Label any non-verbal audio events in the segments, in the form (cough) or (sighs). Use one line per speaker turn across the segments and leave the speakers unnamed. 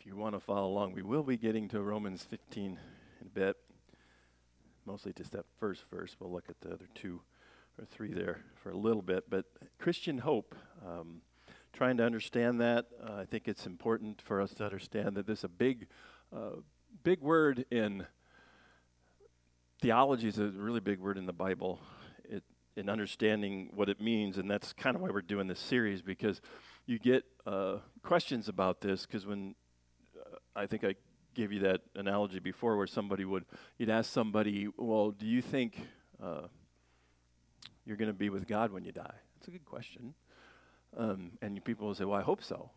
if you want to follow along, we will be getting to Romans 15 in a bit. Mostly just that first verse. We'll look at the other two or three there for a little bit. But Christian hope, um, trying to understand that, uh, I think it's important for us to understand that this is a big, uh, big word in theology is a really big word in the Bible. In understanding what it means, and that's kind of why we're doing this series because you get uh, questions about this. Because when I think I gave you that analogy before, where somebody would you'd ask somebody, "Well, do you think uh, you're going to be with God when you die?" That's a good question, um, and people will say, "Well, I hope so."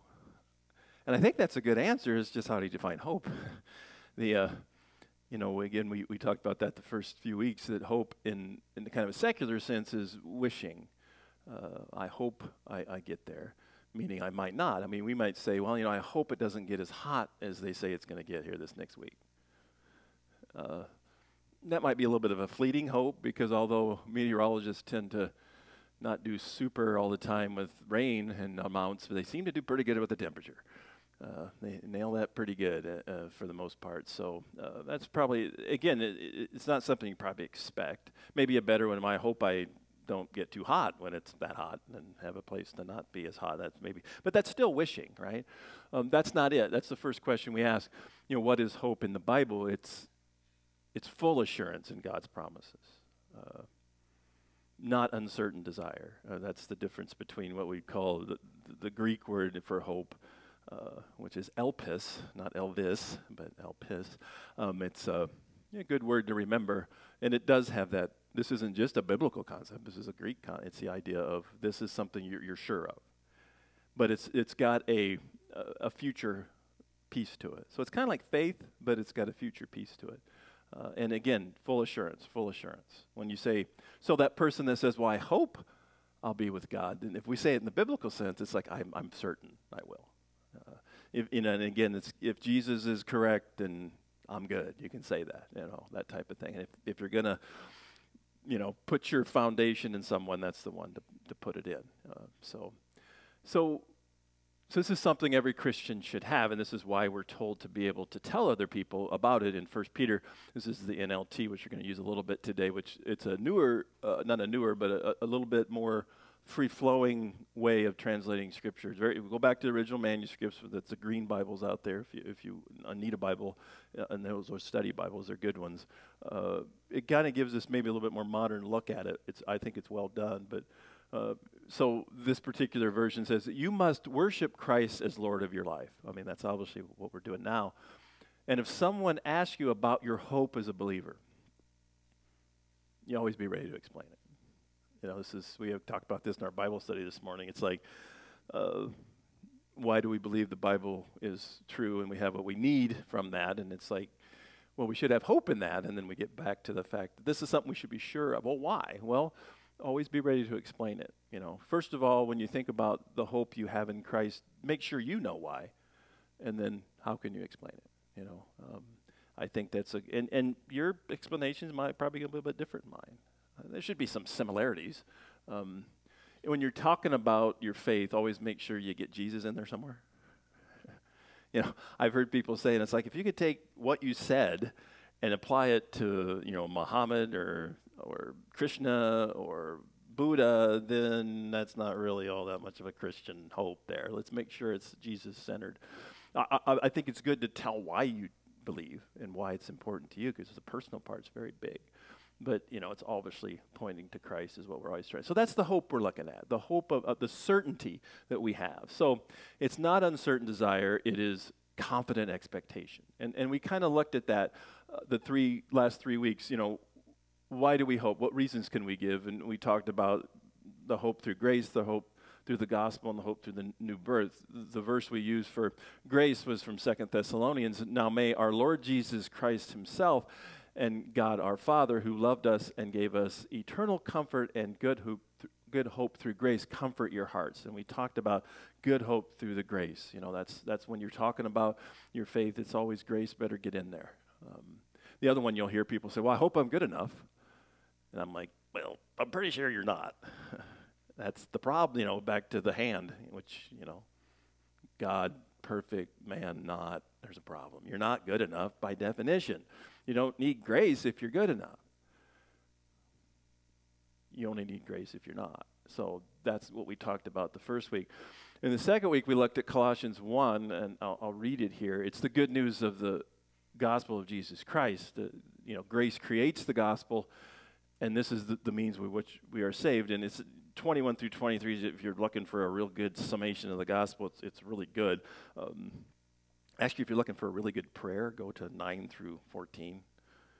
And I think that's a good answer. Is just how do you define hope? (laughs) the uh, you know, again, we, we talked about that the first few weeks that hope, in, in the kind of a secular sense, is wishing. Uh, I hope I, I, get there, meaning I might not. I mean, we might say, well, you know, I hope it doesn't get as hot as they say it's going to get here this next week. Uh, that might be a little bit of a fleeting hope because although meteorologists tend to not do super all the time with rain and amounts, they seem to do pretty good with the temperature. Uh, they nail that pretty good uh, uh, for the most part. So uh, that's probably again, it, it's not something you probably expect. Maybe a better one. I hope I don't get too hot when it's that hot and have a place to not be as hot. That's maybe, but that's still wishing, right? Um, that's not it. That's the first question we ask. You know, what is hope in the Bible? It's it's full assurance in God's promises. Uh, not uncertain desire. Uh, that's the difference between what we call the, the Greek word for hope uh, which is elpis, not Elvis, but elpis. Um, it's a, a, good word to remember, and it does have that. This isn't just a biblical concept. This is a Greek. Con- it's the idea of this is something you're, you're sure of, but it's it's got a a future piece to it. So it's kind of like faith, but it's got a future piece to it. Uh, and again, full assurance, full assurance. When you say, so that person that says, well, I hope I'll be with God, and if we say it in the biblical sense, it's like, I'm, I'm certain I will if, you know, and again, if Jesus is correct, then I'm good. You can say that, you know, that type of thing. And if, if you're going to, you know, put your foundation in someone, that's the one to, to put it in. Uh, so, so, so this is something every Christian should have, and this is why we're told to be able to tell other people about it in First Peter. This is the NLT, which we're going to use a little bit today, which it's a newer, uh, not a newer, but a, a little bit more free flowing way of translating scripture. Very, go back to the original manuscripts. That's the green Bibles out there. If you, if you need a Bible, uh, and those are study Bibles, they're good ones. Uh, it kind of gives us maybe a little bit more modern look at it. It's, I think it's well done. But uh, so this particular version says that you must worship Christ as Lord of your life. I mean, that's obviously what we're doing now. And if someone asks you about your hope as a believer, you always be ready to explain it. You know, this is we have talked about this in our Bible study this morning. It's like, uh, why do we believe the Bible is true and we have what we need from that? And it's like, well, we should have hope in that. And then we get back to the fact that this is something we should be sure of. Well, why? Well, always be ready to explain it. You know, first of all, when you think about the hope you have in Christ, make sure you know why, and then how can you explain it? You know, um, I think that's a and, and your explanations might probably be a little bit different than mine. There should be some similarities. Um, when you're talking about your faith, always make sure you get Jesus in there somewhere. (laughs) you know, I've heard people say, and it's like if you could take what you said and apply it to, you know, Muhammad or or Krishna or Buddha, then that's not really all that much of a Christian hope there. Let's make sure it's Jesus centered. I, I, I, think it's good to tell why you believe and why it's important to you because the personal part's very big but you know it's obviously pointing to christ is what we're always trying so that's the hope we're looking at the hope of, the certainty that we have so it's not uncertain desire it is confident expectation and, and we kind of looked at that uh, the three last three weeks you know why do we hope what reasons can we give and we talked about the hope through grace the hope through the gospel and the hope through the new birth the verse we used for grace was from second thessalonians now may our lord jesus christ himself and God our Father, who loved us and gave us eternal comfort and good hope, good hope through grace, comfort your hearts. And we talked about good hope through the grace. You know, that's, that's when you're talking about your faith, it's always grace, better get in there. Um, the other one you'll hear people say, Well, I hope I'm good enough. And I'm like, Well, I'm pretty sure you're not. (laughs) that's the problem, you know, back to the hand, which, you know, God, perfect, man, not there's a problem. You're not good enough by definition. You don't need grace if you're good enough. You only need grace if you're not. So that's what we talked about the first week. In the second week, we looked at Colossians 1, and I'll, I'll read it here. It's the good news of the gospel of Jesus Christ. The, you know, grace creates the gospel, and this is the, the means with which we are saved. And it's 21 through 23. If you're looking for a real good summation of the gospel, it's, it's really good. Um, actually, if you're looking for a really good prayer, go to 9 through 14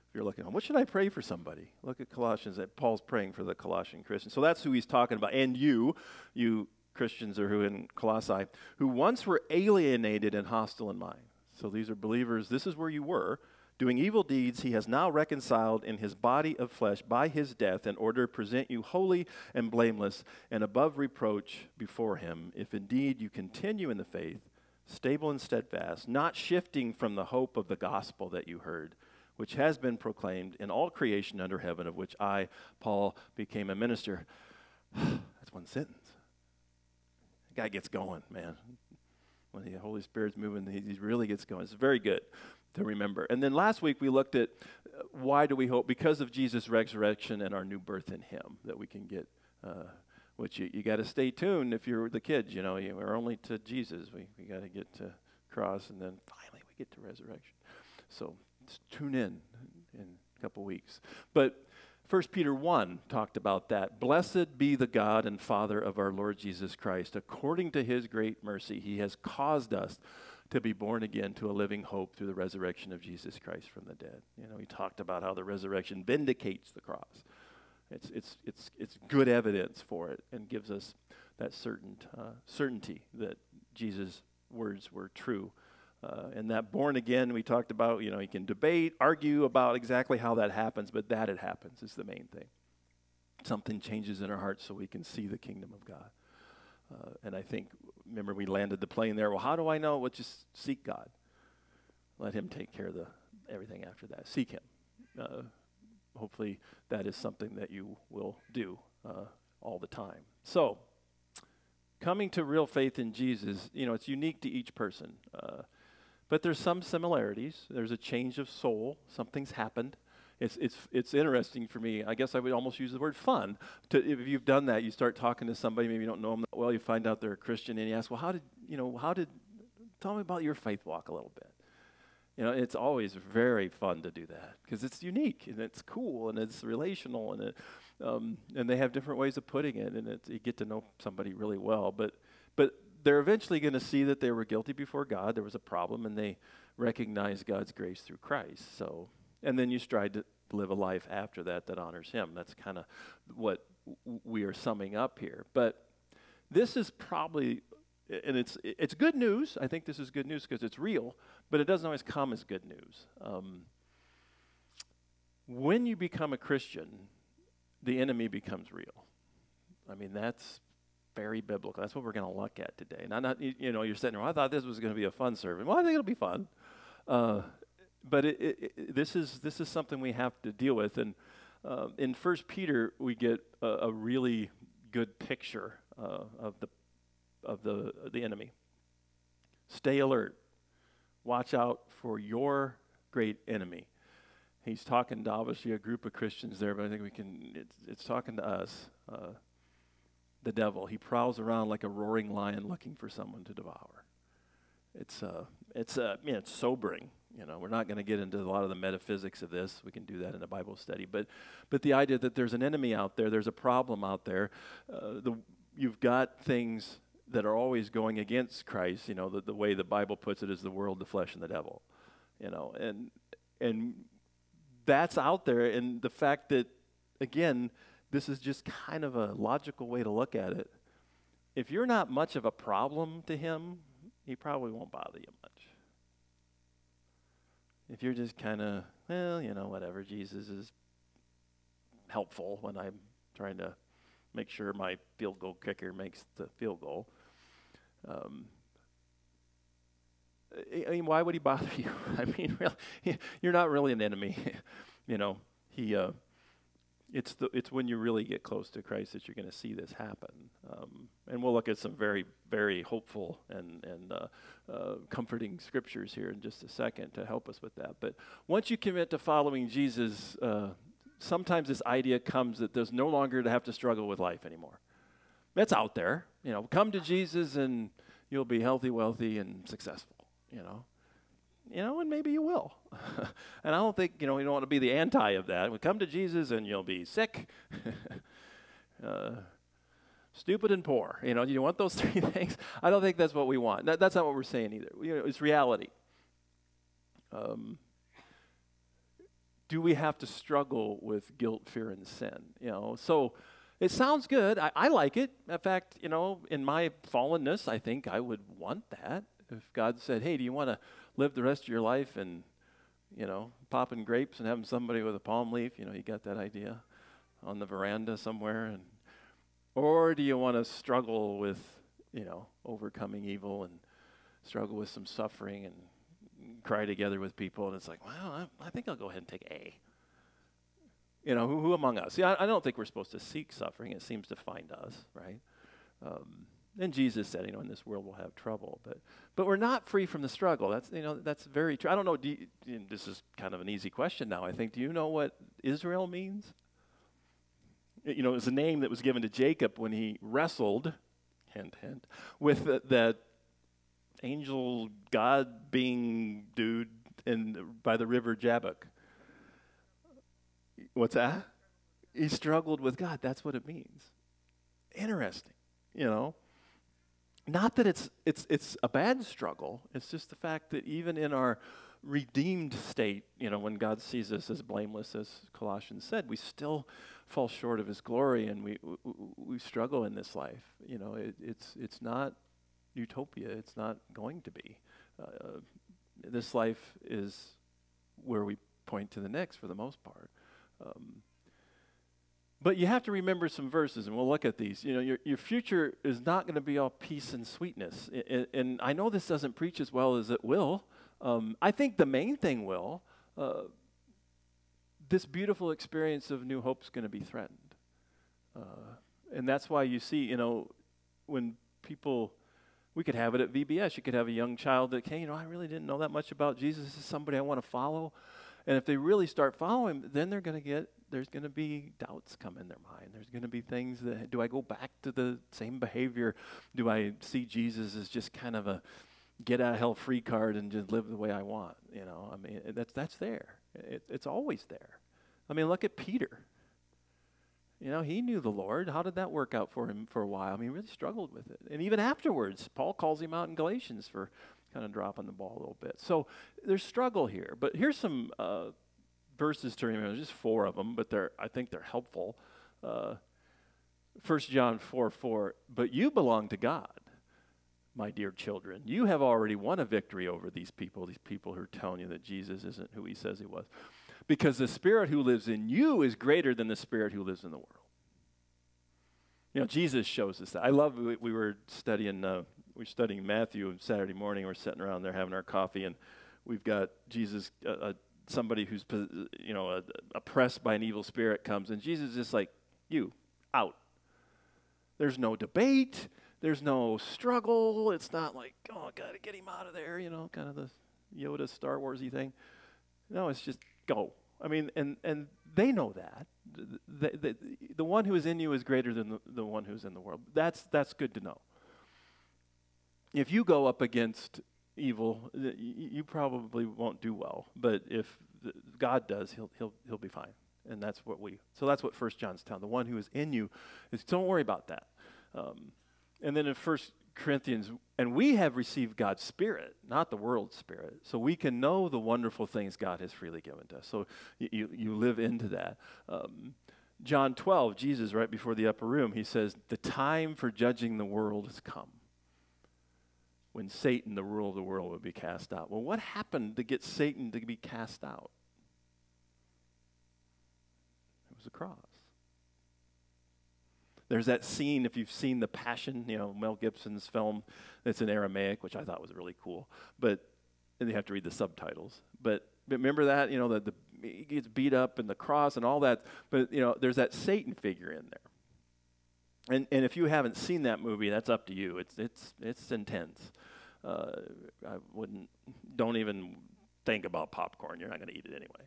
If you're looking what should I pray for somebody? Look at Colossians that Paul's praying for the Colossian Christians. So that's who he's talking about. And you, you Christians or who in Colossae, who once were alienated and hostile in mind. So these are believers. This is where you were. Doing evil deeds, he has now reconciled in his body of flesh by his death in order to present you holy and blameless and above reproach before him, if indeed you continue in the faith, stable and steadfast, not shifting from the hope of the gospel that you heard which has been proclaimed in all creation under heaven, of which I, Paul, became a minister. (sighs) That's one sentence. The guy gets going, man. When the Holy Spirit's moving, he, really gets going. It's very good to remember. And then last week we looked at uh, why do we hope? Because of Jesus' resurrection and our new birth in Him, that we can get. Uh, which you, you got to stay tuned if you're the kids, you know, you, we're only to Jesus. We, we got to get to cross, and then finally we get to resurrection. So tune in in a couple weeks. But 1 Peter 1 talked about that. Blessed be the God and Father of our Lord Jesus Christ. According to his great mercy, he has caused us to be born again to a living hope through the resurrection of Jesus Christ from the dead. You know, he talked about how the resurrection vindicates the cross. It's, it's, it's, it's good evidence for it and gives us that certain, uh, certainty that Jesus' words were true uh, and that born again, we talked about, you know, you can debate, argue about exactly how that happens, but that it happens is the main thing. Something changes in our hearts so we can see the kingdom of God. Uh, and I think, remember, we landed the plane there. Well, how do I know? Well, just seek God. Let Him take care of the, everything after that. Seek Him. Uh, hopefully, that is something that you will do uh, all the time. So, coming to real faith in Jesus, you know, it's unique to each person. Uh, but there's some similarities. There's a change of soul. Something's happened. It's, it's, it's interesting for me. I guess I would almost use the word fun. To, if you've done that, you start talking to somebody, maybe you don't know them well, you find out they're a Christian, and you ask, well, how did, you know, how did, tell me about your faith walk a little bit. You know, it's always very fun to do that because it's unique and it's cool and it's relational and it, um, and they have different ways of putting it and it, you get to know somebody really well. But but they're eventually going to see that they were guilty before God. There was a problem, and they recognize God's grace through Christ. So, and then you strive to live a life after that that honors Him. That's kind of what we are summing up here. But this is probably, and it's it's good news. I think this is good news because it's real, but it doesn't always come as good news. Um, when you become a Christian, the enemy becomes real. I mean, that's very biblical. That's what we're going to look at today. Not, not you, know, you're sitting there. Well, I thought this was going to be a fun sermon. Well, I think it'll be fun. Uh, but it, it, it, this is this is something we have to deal with. And uh, in First Peter, we get a, a really good picture uh, of the of the the enemy. Stay alert. Watch out for your great enemy. He's talking to obviously a group of Christians there, but I think we can. It's, it's talking to us. Uh, the devil. He prowls around like a roaring lion looking for someone to devour. It's, uh, it's, uh, yeah, it's sobering. You know, we're not going to get into a lot of the metaphysics of this. We can do that in a Bible study. But, but the idea that there's an enemy out there, there's a problem out there. Uh, the, you've got things that are always going against Christ. You know, the, the way the Bible puts it is the world, the flesh, and the devil. You know, and and that's out there. And the fact that, again, this is just kind of a logical way to look at it. If you're not much of a problem to him, he probably won't bother you much. If you're just kind of, well, you know, whatever, Jesus is helpful when I'm trying to make sure my field goal kicker makes the field goal. Um, I mean, why would he bother (laughs) you? I mean, really, (laughs) you're not really an enemy. (laughs) you know, he uh, it's, the, it's when you really get close to Christ that you're going to see this happen. Um, and we'll look at some very, very hopeful and, and uh, uh, comforting scriptures here in just a second to help us with that. But once you commit to following Jesus, uh, sometimes this idea comes that there's no longer to have to struggle with life anymore. That's out there. You know, come to Jesus and you'll be healthy, wealthy, and successful, you know you know, and maybe you will. (laughs) and I don't think, you know, you don't want to be the anti of that. We come to Jesus and you'll be sick, (laughs) uh, stupid, and poor. You know, do you want those (laughs) three things? I don't think that's what we want. That, that's not what we're saying either. You know, it's reality. Um, do we have to struggle with guilt, fear, and sin? You know, so it sounds good. I, I like it. In fact, you know, in my fallenness, I think I would want that. If God said, "Hey, do you want to?" live the rest of your life and, you know, popping grapes and having somebody with a palm leaf, you know, you got that idea on the veranda somewhere and or do you want to struggle with, you know, overcoming evil and struggle with some suffering and cry together with people and it's like, well, I, I think I'll go ahead and take A. You know, who, who among us? Yeah, I, I, don't think we're supposed to seek suffering. It seems to find us, right? Um, and Jesus said, you know, in this world we'll have trouble, but but we're not free from the struggle. That's you know that's very true. I don't know. Do you, this is kind of an easy question now. I think. Do you know what Israel means? You know, it was a name that was given to Jacob when he wrestled, hint hint, with the, that angel God being dude in by the river Jabbok. What's that? He struggled with God. That's what it means. Interesting. You know, not that it's, it's, it's a bad struggle, it's just the fact that even in our redeemed state, you know, when God sees us as blameless, as Colossians said, we still fall short of his glory and we, we, we struggle in this life. You know, it, it's, it's not utopia, it's not going to be. Uh, this life is where we point to the next for the most part. Um, but you have to remember some verses, and we'll look at these. You know, your, your future is not going to be all peace and sweetness. And, and, I know this doesn't preach as well as it will. Um, I think the main thing will. Uh, this beautiful experience of New Hope is going to be threatened. Uh, and that's why you see, you know, when people, we could have it at VBS. You could have a young child that, hey, you know, I really didn't know that much about Jesus. This is somebody I want to follow. And if they really start following, then they're going to get there's going to be doubts come in their mind. There's going to be things that do I go back to the same behavior? Do I see Jesus as just kind of a get out of hell free card and just live the way I want? You know, I mean, that's that's there. It, it's always there. I mean, look at Peter. You know, he knew the Lord. How did that work out for him for a while? I mean, he really struggled with it. And even afterwards, Paul calls him out in Galatians for kind of dropping the ball a little bit. So there's struggle here. But here's some uh, verses to remember. There's just four of them, but they're I think they're helpful. Uh, 1 John 4 4. But you belong to God, my dear children. You have already won a victory over these people, these people who are telling you that Jesus isn't who he says he was. Because the Spirit who lives in you is greater than the Spirit who lives in the world. You know, Jesus shows us that. I love, we, we were studying, uh, were studying Matthew on Saturday morning. We're sitting around there having our coffee, and we've got Jesus, uh, uh, somebody who's you know oppressed by an evil spirit comes and jesus is just like you out. There's no debate. There's no struggle. It's not like oh gotta get him out of there you know kind of the yoda star warsy thing. No it's just go. I mean and and they know that. The, the, the one who is in you is greater than the, the one who's in the world. That's that's good to know if you go up against evil, you probably won't do well. But if God does, he'll, he'll, he'll be fine. And that's what we, so that's what First John's telling. The one who is in you is, don't worry about that. Um, and then in First Corinthians, and we have received God's Spirit, not the world's Spirit. So we can know the wonderful things God has freely given to us. So you, you live into that. Um, John 12, Jesus, right before the upper room, he says, The time for judging the world has come when Satan, the ruler of the world, would be cast out. Well, what happened to get Satan to be cast out? It was a cross. There's that scene, if you've seen The Passion, you know, Mel Gibson's film, that's in Aramaic, which I thought was really cool. But, and you have to read the subtitles. But, remember that, you know, the, the he gets beat up and the cross and all that. But, you know, there's that Satan figure in there. And, and if you haven't seen that movie, that's up to you. It's, it's, it's intense. Uh, I wouldn't, don't even think about popcorn. You're not going to eat it anyway.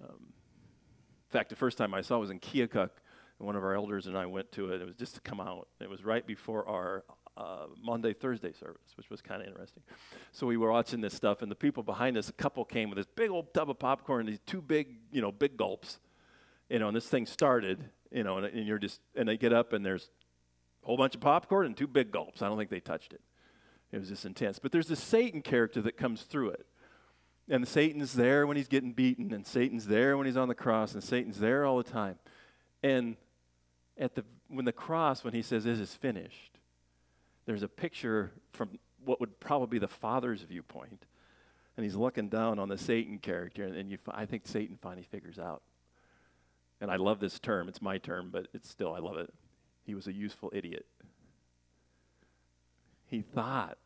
Um, in fact, the first time I saw it was in Keokuk. One of our elders and I went to it. It was just to come out. It was right before our uh, Maundy Thursday service, which was kind of interesting. So we were watching this stuff, and the people behind us, a couple came with this big old tub of popcorn, these two big, you know, big gulps, you know, and this thing started, you know, and, and you're just, and they get up and there's a whole bunch of popcorn and two big gulps. I don't think they touched it. It was just intense. But there's this Satan character that comes through it. And Satan's there when he's getting beaten, and Satan's there when he's on the cross, and Satan's there all the time. And at the when the cross, when he says, This is finished, there's a picture from what would probably be the father's viewpoint. And he's looking down on the Satan character, and, and you, I think Satan finally figures out. And I love this term. It's my term, but it's still, I love it. He was a useful idiot. He thought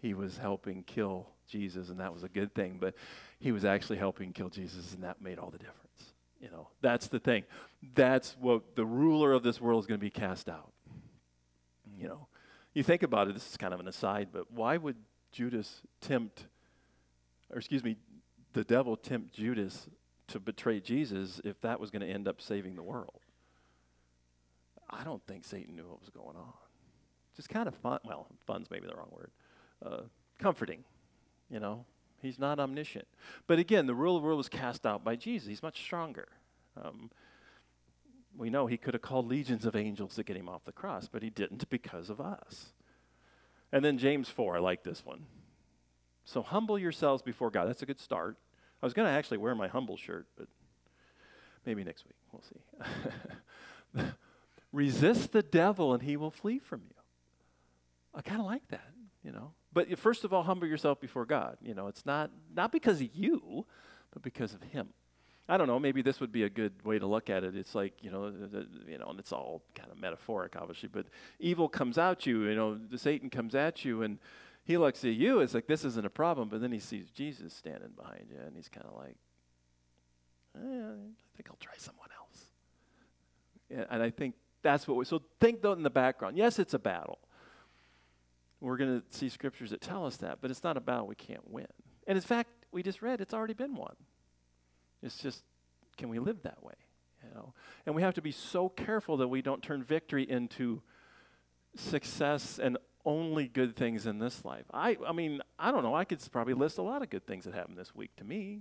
he was helping kill Jesus, and that was a good thing, but he was actually helping kill Jesus, and that made all the difference. You know, that's the thing. That's what the ruler of this world is going to be cast out. You know, you think about it, this is kind of an aside, but why would Judas tempt, or excuse me, the devil tempt Judas to betray Jesus if that was going to end up saving the world? I don't think Satan knew what was going on. Just kind of fun. Well, fun's maybe the wrong word. Uh, comforting, you know. He's not omniscient. But again, the rule of the world was cast out by Jesus. He's much stronger. Um, we know he could have called legions of angels to get him off the cross, but he didn't because of us. And then James 4, I like this one. So humble yourselves before God. That's a good start. I was going to actually wear my humble shirt, but maybe next week. We'll see. (laughs) Resist the devil and he will flee from you. I kind of like that, you know. But first of all, humble yourself before God. You know, it's not not because of you, but because of him. I don't know, maybe this would be a good way to look at it. It's like, you know, you know, and it's all kind of metaphoric, obviously, but evil comes at you, you know, the Satan comes at you, and he looks at you, it's like, this isn't a problem, but then he sees Jesus standing behind you, and he's kind of like, eh, I think I'll try someone else. Yeah, and I think that's what we, so think though in the background. Yes, it's a battle. We're going to see scriptures that tell us that, but it's not a battle we can't win. And in fact, we just read it's already been won. It's just, can we live that way? You know? And we have to be so careful that we don't turn victory into success and only good things in this life. I, I mean, I don't know. I could probably list a lot of good things that happened this week to me,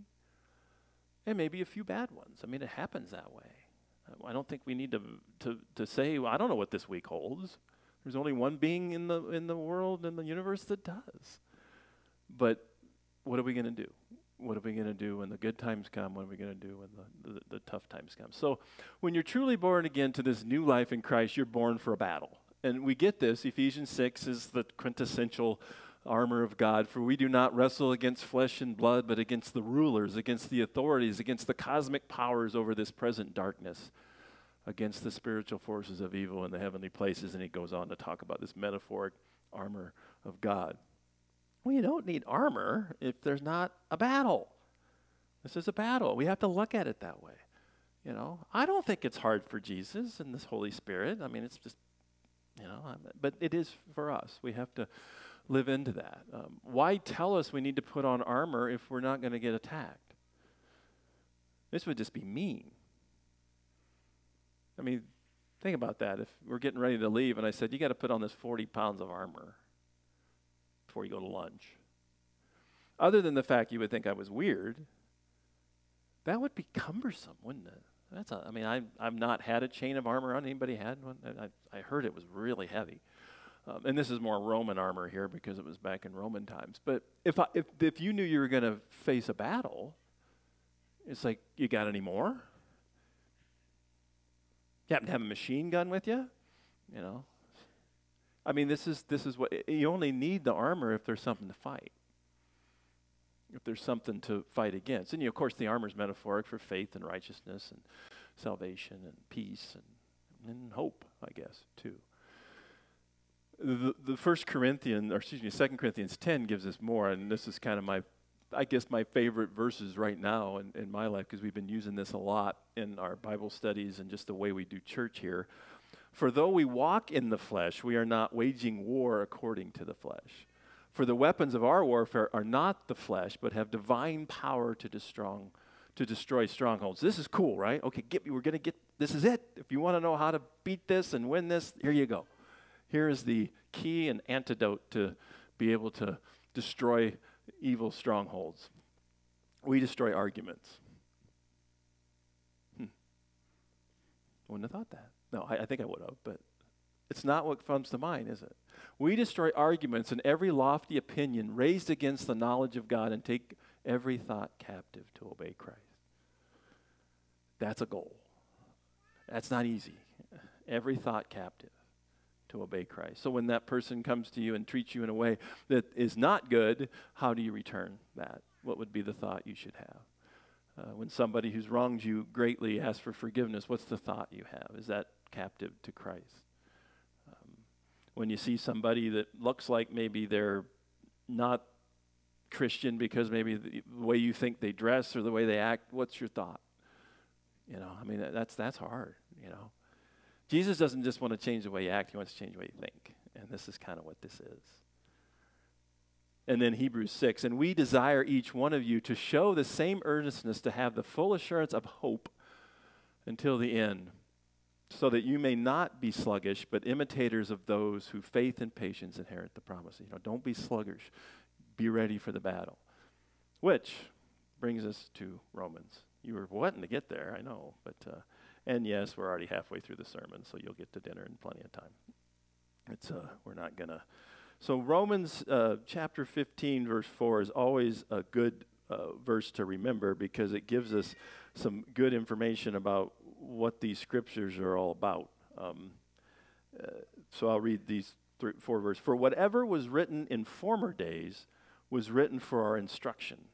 and maybe a few bad ones. I mean, it happens that way. I don't think we need to to to say well, I don't know what this week holds. There's only one being in the in the world in the universe that does. But what are we going to do? what are we going to do when the good times come? What are we going to do when the, the, the, tough times come? So, when you're truly born again to this new life in Christ, you're born for a battle. And we get this. Ephesians 6 is the quintessential armor of God. For we do not wrestle against flesh and blood, but against the rulers, against the authorities, against the cosmic powers over this present darkness, against the spiritual forces of evil in the heavenly places. And he goes on to talk about this metaphoric armor of God. Well, you don't need armor if there's not a battle. This is a battle. We have to look at it that way. You know, I don't think it's hard for Jesus and this Holy Spirit. I mean, it's just, you know, but it is for us. We have to live into that. Um, why tell us we need to put on armor if we're not going to get attacked? This would just be mean. I mean, think about that. If we're getting ready to leave and I said, you got to put on this 40 pounds of armor before you go to lunch. Other than the fact you would think I was weird, that would be cumbersome, wouldn't it? That's a, I mean, I, I've not had a chain of armor on. Anybody had one? I, I heard it was really heavy. Um, and this is more Roman armor here because it was back in Roman times. But if, I, if, if you knew you were going to face a battle, it's like, you got any more? You happen to have a machine gun with you? You know, I mean, this is, this is what you only need the armor if there's something to fight, if there's something to fight against. And you, of course, the armor is metaphoric for faith and righteousness and salvation and peace and, and hope, I guess, too. The, the First Corinthians, or excuse me, Second Corinthians 10 gives us more, and this is kind of my I guess, my favorite verses right now in, in my life because we've been using this a lot in our Bible studies and just the way we do church here. For though we walk in the flesh, we are not waging war according to the flesh. For the weapons of our warfare are not the flesh, but have divine power to destroy, to destroy strongholds. This is cool, right? Okay, get. We're gonna get. This is it. If you want to know how to beat this and win this, here you go. Here is the key and antidote to be able to destroy evil strongholds. We destroy arguments. Hmm. Wouldn't have thought that. No, I, I think I would have, but it's not what comes to mind, is it? We destroy arguments and every lofty opinion raised against the knowledge of God and take every thought captive to obey Christ. That's a goal. That's not easy. Every thought captive to obey Christ. So when that person comes to you and treats you in a way that is not good, how do you return that? What would be the thought you should have? Uh, when somebody who's wronged you greatly asks for forgiveness, what's the thought you have? Is that captive to Christ? When you see somebody that looks like maybe they're not Christian because maybe the way you think they dress or the way they act, what's your thought? You know, I mean, that's, that's hard, you know. Jesus doesn't just want to change the way you act, he wants to change the way you think. And this is kind of what this is. And then Hebrews 6 and we desire each one of you to show the same earnestness to have the full assurance of hope until the end, so that you may not be sluggish, but imitators of those who faith and patience inherit the promise. You know, don't be sluggish. Be ready for the battle. Which brings us to Romans. You were wanting to get there, I know, but uh, and yes, we're already halfway through the sermon, so you'll get to dinner in plenty of time. It's uh, we're not gonna. So Romans uh, chapter 15, verse 4 is always a good uh, verse to remember because it gives us some good information about what these scriptures are all about. Um, uh, so I'll read these three, four verses. For whatever was written in former days was written for our instruction,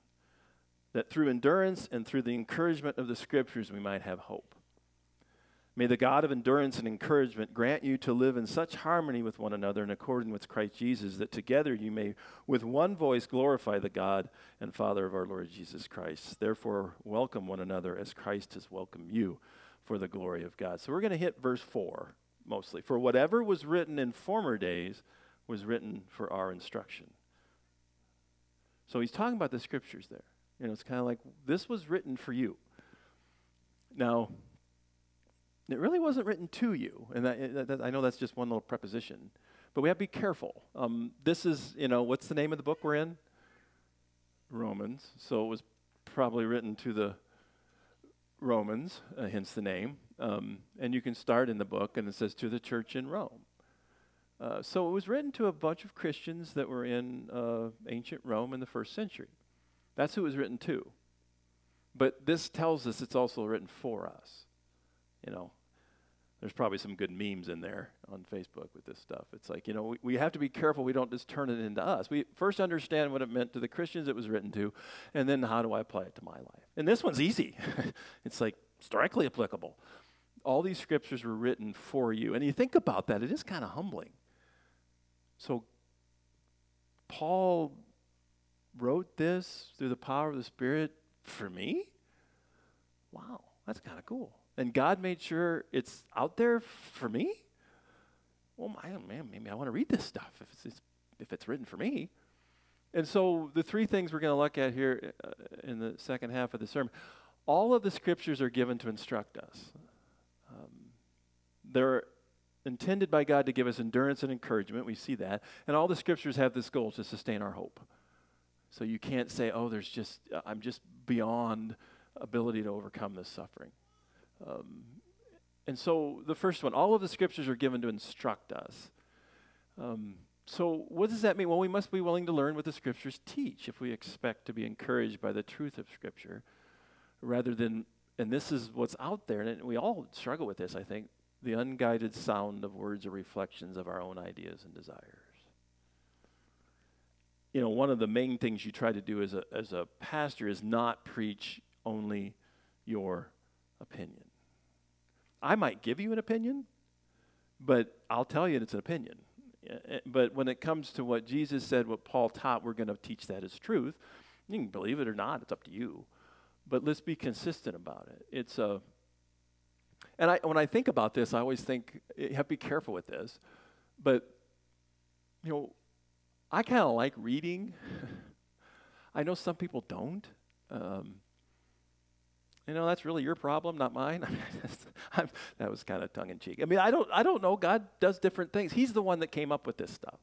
that through endurance and through the encouragement of the scriptures we might have hope. May the God of endurance and encouragement grant you to live in such harmony with one another in accordance with Christ Jesus, that together you may with one voice glorify the God and Father of our Lord Jesus Christ. Therefore, welcome one another as Christ has welcomed you for the glory of God. So we're going to hit verse 4 mostly. For whatever was written in former days was written for our instruction. So he's talking about the scriptures there. You know, it's kind of like this was written for you. Now, it really wasn't written to you. And that, that, I know that's just one little preposition. But we have to be careful. Um, this is, you know, what's the name of the book we're in? Romans. So it was probably written to the Romans, uh, hence the name. Um, and you can start in the book, and it says to the church in Rome. Uh, so it was written to a bunch of Christians that were in uh, ancient Rome in the first century. That's who it was written to. But this tells us it's also written for us you know, there's probably some good memes in there on Facebook with this stuff. It's like, you know, we, we have to be careful we don't just turn it into us. We first understand what it meant to the Christians it was written to, and then how do I apply it to my life? And this one's easy. (laughs) it's like it's directly applicable. All these scriptures were written for you. And you think about that, it is kind of humbling. So, Paul wrote this through the power of the Spirit for me? Wow, that's kind of cool and God made sure it's out there for me, well, man, maybe I want to read this stuff if it's, if it's written for me. And so the three things we're going to look at here uh, in the second half of the sermon, all of the scriptures are given to instruct us. Um, they're intended by God to give us endurance and encouragement. We see that. And all the scriptures have this goal to sustain our hope. So you can't say, oh, there's just, I'm just beyond ability to overcome this suffering. Um, and so the first one, all of the scriptures are given to instruct us. Um, so what does that mean? Well, we must be willing to learn what the scriptures teach if we expect to be encouraged by the truth of scripture, rather than, and this is what's out there, and we all struggle with this, I think, the unguided sound of words or reflections of our own ideas and desires. You know, one of the main things you try to do as a, as a pastor is not preach only your opinion. I might give you an opinion, but I'll tell you it's an opinion. Eh, eh, but when it comes to what Jesus said, what Paul taught, we're going to teach that as truth. You can believe it or not, it's up to you. But let's be consistent about it. It's a, and I, when I think about this, I always think you have to be careful with this. But, you know, I kind of like reading. (laughs) I know some people don't. Um, you know, that's really your problem, not mine. (laughs) that was kind of tongue in cheek. I mean, I don't, I don't know. God does different things. He's the one that came up with this stuff.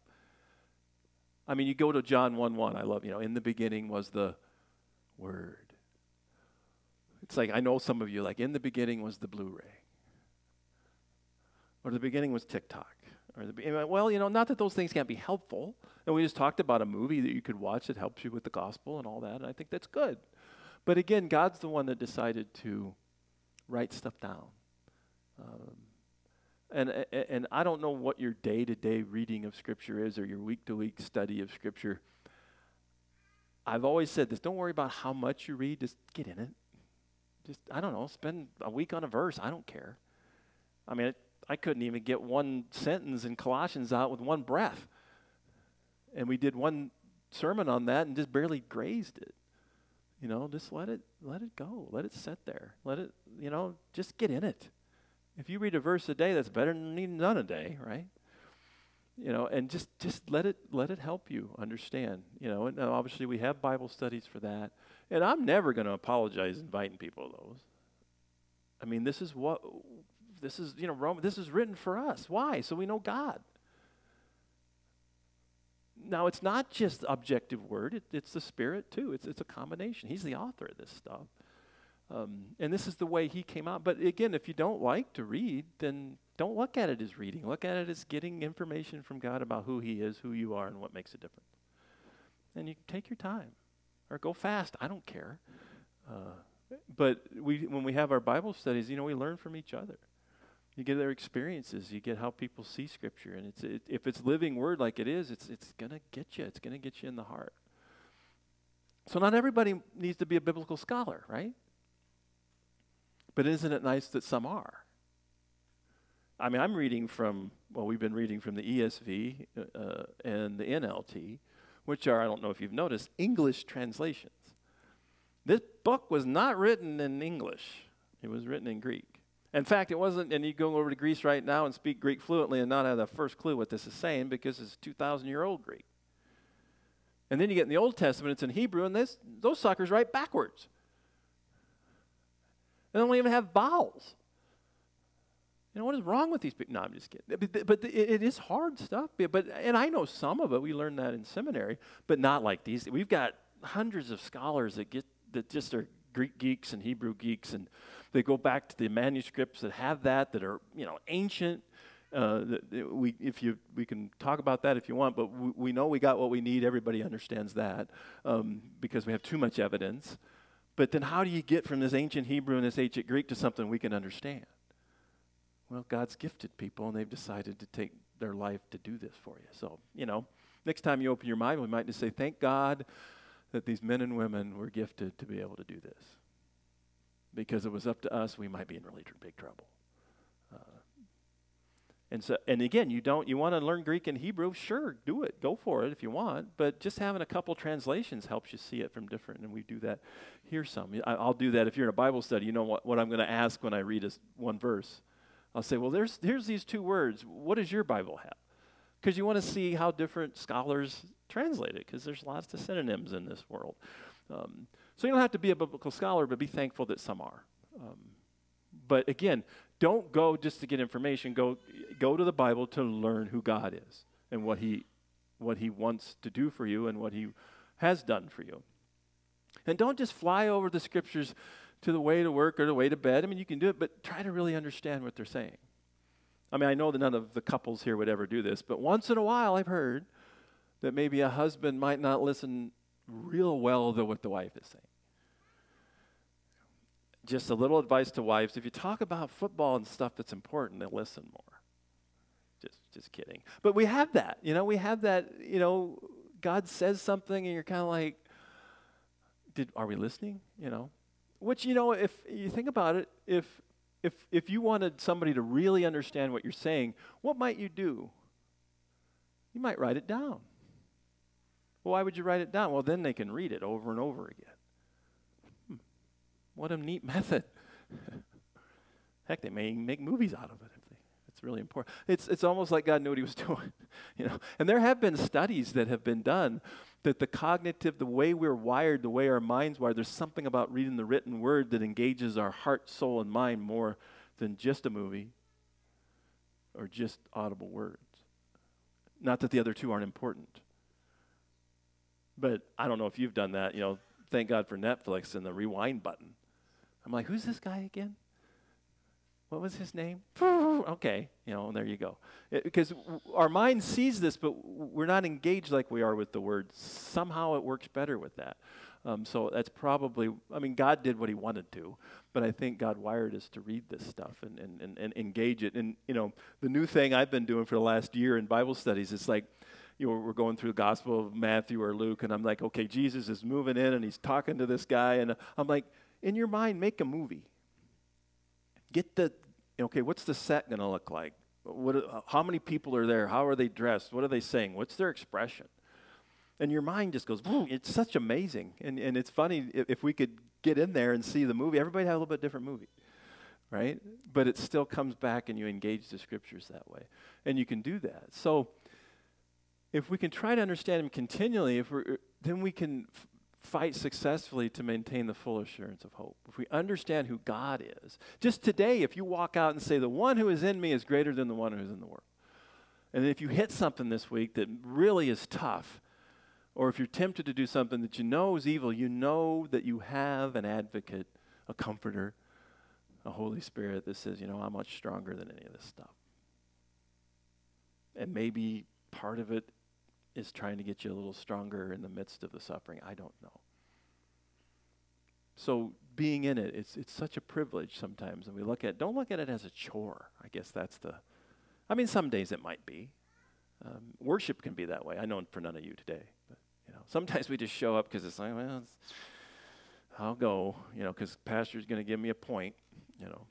I mean, you go to John 1 1. I love, you know, in the beginning was the Word. It's like, I know some of you, like, in the beginning was the Blu ray. Or the beginning was TikTok. Or the, well, you know, not that those things can't be helpful. And we just talked about a movie that you could watch that helps you with the gospel and all that. And I think that's good. But again, God's the one that decided to write stuff down. Um, and, and I don't know what your day to day reading of Scripture is or your week to week study of Scripture. I've always said this don't worry about how much you read, just get in it. Just, I don't know, spend a week on a verse. I don't care. I mean, it, I couldn't even get one sentence in Colossians out with one breath. And we did one sermon on that and just barely grazed it. You know, just let it let it go. Let it sit there. Let it, you know, just get in it. If you read a verse a day, that's better than reading none a day, right? You know, and just just let it let it help you understand. You know, and uh, obviously we have Bible studies for that. And I'm never going to apologize inviting people to those. I mean, this is what this is, you know, Rome, this is written for us. Why? So we know God. Now, it's not just objective word, it, it's the Spirit too. It's, it's a combination. He's the author of this stuff. Um, and this is the way he came out. But again, if you don't like to read, then don't look at it as reading. Look at it as getting information from God about who he is, who you are, and what makes a difference. And you take your time or go fast. I don't care. Uh, but we, when we have our Bible studies, you know, we learn from each other. You get their experiences. You get how people see Scripture, and it's it, if it's living Word like it is, it's it's gonna get you. It's gonna get you in the heart. So not everybody needs to be a biblical scholar, right? But isn't it nice that some are? I mean, I'm reading from well, we've been reading from the ESV uh, and the NLT, which are I don't know if you've noticed English translations. This book was not written in English; it was written in Greek. In fact, it wasn't, and you go over to Greece right now and speak Greek fluently and not have the first clue what this is saying because it's 2,000 year old Greek. And then you get in the Old Testament, it's in Hebrew, and this, those suckers write backwards. They don't even have vowels. You know, what is wrong with these people? No, I'm just kidding. But, but it is hard stuff. But, and I know some of it. We learned that in seminary, but not like these. We've got hundreds of scholars that get that just are Greek geeks and Hebrew geeks and they go back to the manuscripts that have that, that are you know ancient. Uh, we, if you, we can talk about that if you want, but we, we know we got what we need. Everybody understands that um, because we have too much evidence. But then, how do you get from this ancient Hebrew and this ancient Greek to something we can understand? Well, God's gifted people, and they've decided to take their life to do this for you. So, you know, next time you open your mind, we might just say, "Thank God that these men and women were gifted to be able to do this." Because it was up to us, we might be in really big trouble. Uh, and so, and again, you don't you want to learn Greek and Hebrew? Sure, do it. Go for it if you want. But just having a couple translations helps you see it from different. And we do that. Here's some. I, will do that if you're in a Bible study. You know what, what I'm going to ask when I read a, one verse. I'll say, well, there's here's these two words. What does your Bible have? Because you want to see how different scholars translate it. Because there's lots of synonyms in this world. Um, so you don't have to be a biblical scholar, but be thankful that some are. Um, but again, don't go just to get information. Go, go to the Bible to learn who God is and what He, what He wants to do for you and what He has done for you. And don't just fly over the scriptures to the way to work or the way to bed. I mean, you can do it, but try to really understand what they're saying. I mean, I know that none of the couples here would ever do this, but once in a while I've heard that maybe a husband might not listen real well to what the wife is saying just a little advice to wives if you talk about football and stuff that's important, they'll listen more. Just, just kidding. But we have that, you know, we have that, you know, God says something and you're kind of like, did, are we listening? You know, which, you know, if you think about it, if, if, if you wanted somebody to really understand what you're saying, what might you do? You might write it down. Well, why would you write it down? Well, then they can read it over and over again. What a neat (laughs) method. Heck, they may make movies out of it if they, it's really important. It's, it's almost like God knew what he was (laughs) doing. you know? And there have been studies that have been done that the cognitive, the way we're wired, the way our minds wired, there's something about reading the written word that engages our heart, soul, and mind more than just a movie or just audible words. Not that the other two aren't important. But I don't know if you've done that. You know, thank God for Netflix and the rewind button. I'm like, who's this guy again? What was his name? (laughs) okay, you know, there you go. It, because w- our mind sees this, but w- we're not engaged like we are with the word. Somehow it works better with that. Um, so that's probably, I mean, God did what he wanted to, but I think God wired us to read this stuff and, and, and, and engage it. And, you know, the new thing I've been doing for the last year in Bible studies is like, you know, we're going through the Gospel of Matthew or Luke, and I'm like, okay, Jesus is moving in and he's talking to this guy, and I'm like, in your mind, make a movie. Get the, okay, what's the set going to look like? What, how many people are there? How are they dressed? What are they saying? What's their expression? And your mind just goes, it's such amazing. And, and it's funny if, if we could get in there and see the movie, everybody had a little bit different movie, right? But it still comes back and you engage the scriptures that way. And you can do that. So, if we can try to understand Him continually, if we're, then we can f- fight successfully to maintain the full assurance of hope. If we understand who God is, just today, if you walk out and say, The one who is in me is greater than the one who is in the world. And if you hit something this week that really is tough, or if you're tempted to do something that you know is evil, you know that you have an advocate, a comforter, a Holy Spirit that says, you know, I'm much stronger than any of this stuff. And maybe part of it is trying to get you a little stronger in the midst of the suffering. I don't know. So being in it, it's it's such a privilege sometimes, and we look at don't look at it as a chore. I guess that's the. I mean, some days it might be. Um, worship can be that way. I know for none of you today, but you know, sometimes we just show up because it's like, well, it's, I'll go, you know, because pastor's going to give me a point, you know.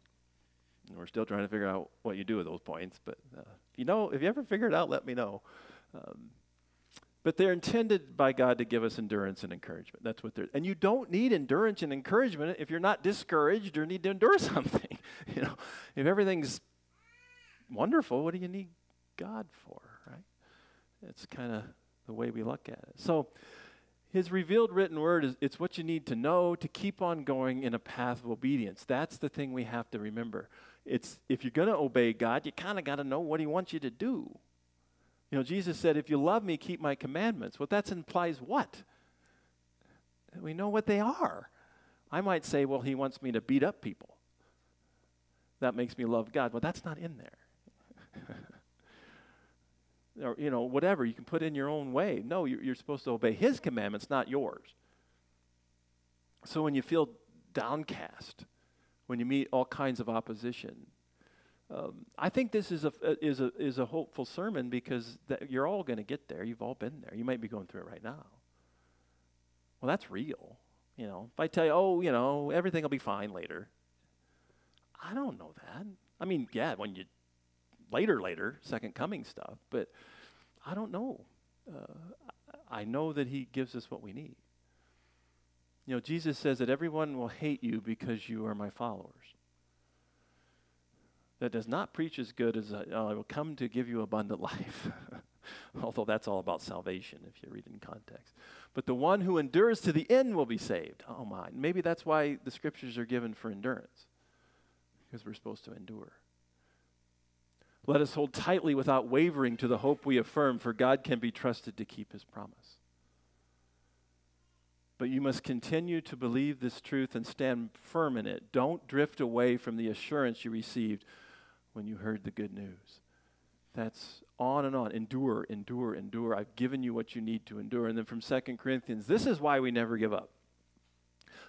And we're still trying to figure out what you do with those points, but uh, you know, if you ever figure it out, let me know. Um, but they're intended by God to give us endurance and encouragement. That's what they're. And you don't need endurance and encouragement if you're not discouraged or need to endure (laughs) something. (laughs) you know, if everything's wonderful, what do you need God for, right? It's kind of the way we look at it. So, his revealed written word is it's what you need to know to keep on going in a path of obedience. That's the thing we have to remember. It's if you're going to obey God, you kind of got to know what he wants you to do. You know, Jesus said, If you love me, keep my commandments. Well, that implies what? We know what they are. I might say, Well, he wants me to beat up people. That makes me love God. Well, that's not in there. (laughs) or, you know, whatever. You can put in your own way. No, you're, you're supposed to obey his commandments, not yours. So when you feel downcast, when you meet all kinds of opposition, um, I think this is a, is a, is a hopeful sermon because you're all going to get there. You've all been there. You might be going through it right now. Well, that's real. You know, if I tell you, oh, you know, everything will be fine later. I don't know that. I mean, yeah, when you later, later, second coming stuff, but I don't know. Uh, I know that He gives us what we need. You know, Jesus says that everyone will hate you because you are my followers that does not preach as good as I, uh, I will come to give you abundant (laughs) life. Although that's all about salvation if you read in context. But the one who endures to the end will be saved. Oh my. Maybe that's why the scriptures are given for endurance, because we're supposed to endure. Let us hold tightly without wavering to the hope we affirm, for God can be trusted to keep his promise. But you must continue to believe this truth and stand firm in it. Don't drift away from the assurance you received when you heard the good news. That's on and on. Endure, endure, endure. I've given you what you need to endure. And then from 2 Corinthians, this is why we never give up.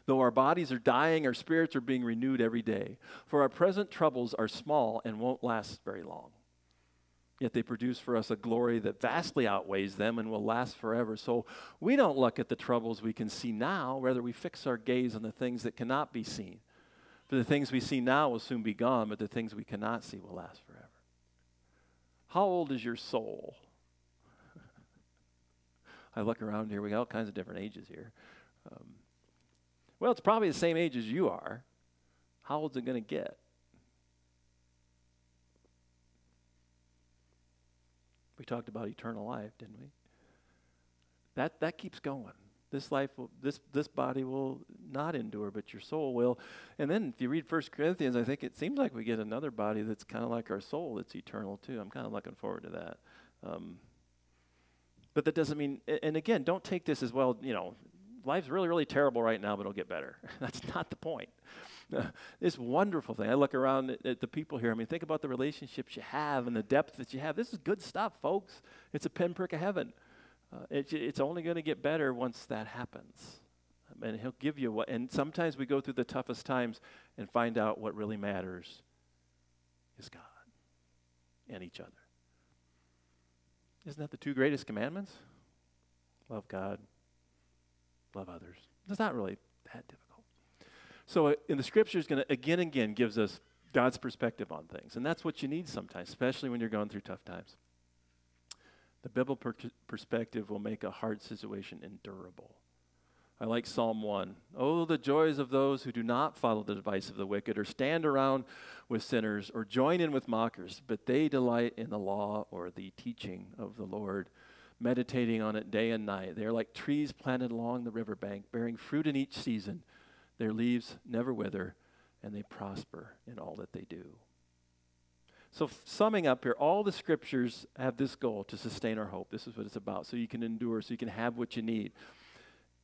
Though our bodies are dying, our spirits are being renewed every day. For our present troubles are small and won't last very long. Yet they produce for us a glory that vastly outweighs them and will last forever. So we don't look at the troubles we can see now, rather, we fix our gaze on the things that cannot be seen. For the things we see now will soon be gone, but the things we cannot see will last forever. How old is your soul? (laughs) I look around here, we got all kinds of different ages here. Um, well, it's probably the same age as you are. How old's it going to get? We talked about eternal life, didn't we? That, that keeps going. This life will, this, this body will not endure, but your soul will. And then if you read First Corinthians, I think it seems like we get another body that's kind of like our soul that's eternal too. I'm kind of looking forward to that. Um, but that doesn't mean, and again, don't take this as well, you know, life's really, really terrible right now, but it'll get better. (laughs) That's not the point. (laughs) this wonderful thing. I look around at, at, the people here. I mean, think about the relationships you have and the depth that you have. This is good stuff, folks. It's a pinprick of heaven. Uh, it, it's only going to get better once that happens. And He'll give you what. And sometimes we go through the toughest times and find out what really matters is God and each other. Isn't that the two greatest commandments? Love God, love others. It's not really that difficult. So, uh, in the scriptures, going to again and again gives us God's perspective on things, and that's what you need sometimes, especially when you're going through tough times. The biblical per- perspective will make a hard situation endurable. I like Psalm 1. Oh, the joys of those who do not follow the advice of the wicked, or stand around with sinners, or join in with mockers, but they delight in the law or the teaching of the Lord, meditating on it day and night. They are like trees planted along the riverbank, bearing fruit in each season. Their leaves never wither, and they prosper in all that they do. So, summing up here, all the scriptures have this goal to sustain our hope. This is what it's about. So you can endure, so you can have what you need.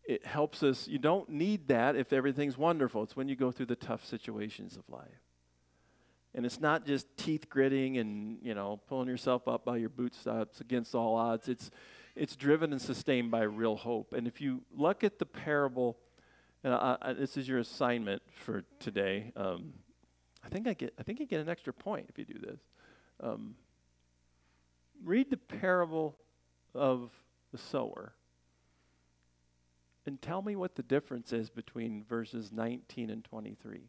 It helps us. You don't need that if everything's wonderful. It's when you go through the tough situations of life. And it's not just teeth gritting and, you know, pulling yourself up by your bootstraps against all odds. It's, it's driven and sustained by real hope. And if you look at the parable, and I, I, this is your assignment for today. Um, I think I get I think you get an extra point if you do this. Um, read the parable of the sower and tell me what the difference is between verses 19 and 23.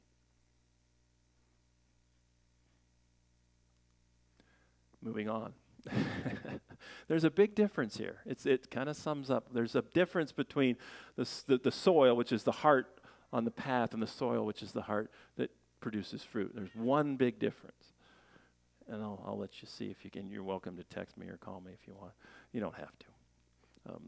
Moving on. (laughs) There's a big difference here. It's, it kind of sums up. There's a difference between the, the, the soil, which is the heart on the path, and the soil, which is the heart that produces fruit. There's one big difference. And I'll, I'll let you see if you can. You're welcome to text me or call me if you want. You don't have to. Um,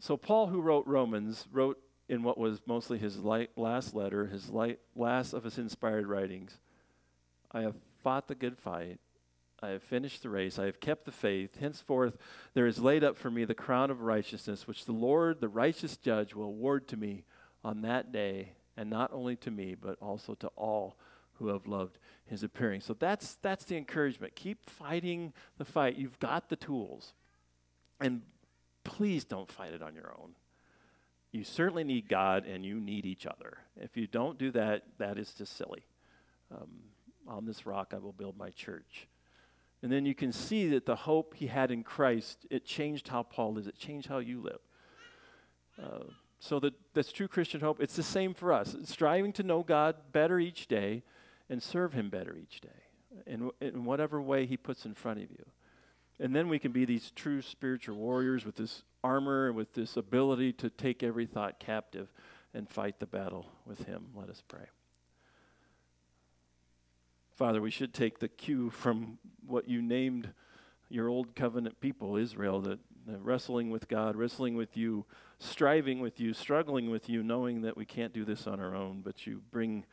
so, Paul, who wrote Romans, wrote in what was mostly his light, last letter, his light, last of his inspired writings I have fought the good fight. I have finished the race. I have kept the faith. Henceforth, there is laid up for me the crown of righteousness, which the Lord, the righteous judge, will award to me on that day and not only to me, but also to all who have loved his appearing. So that's that's the encouragement. Keep fighting the fight. You've got the tools. And please don't fight it on your own. You certainly need God and you need each other. If you don't do that, that is just silly. Um, on this rock I will build my church. And then you can see that the hope he had in Christ, it changed how Paul lives, it changed how you live. Uh, so that, that's true Christian hope. It's the same for us. striving to know God better each day and serve Him better each day in, in whatever way He puts in front of you. And then we can be these true spiritual warriors with this armor and with this ability to take every thought captive and fight the battle with Him. Let us pray. Father, we should take the cue from what you named your old covenant people, Israel, that wrestling with God, wrestling with you, striving with you, struggling with you, knowing that we can't do this on our own, but you bring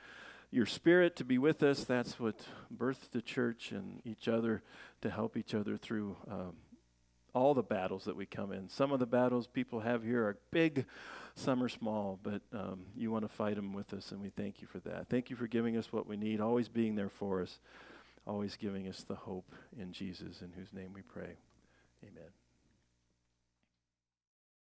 your spirit to be with us. That's what birthed the church and each other to help each other through um, all the battles that we come in. Some of the battles people have here are big, some are small, but um, you want to fight them with us, and we thank you for that. Thank you for giving us what we need, always being there for us, always giving us the hope in Jesus, in whose name we pray. Amen.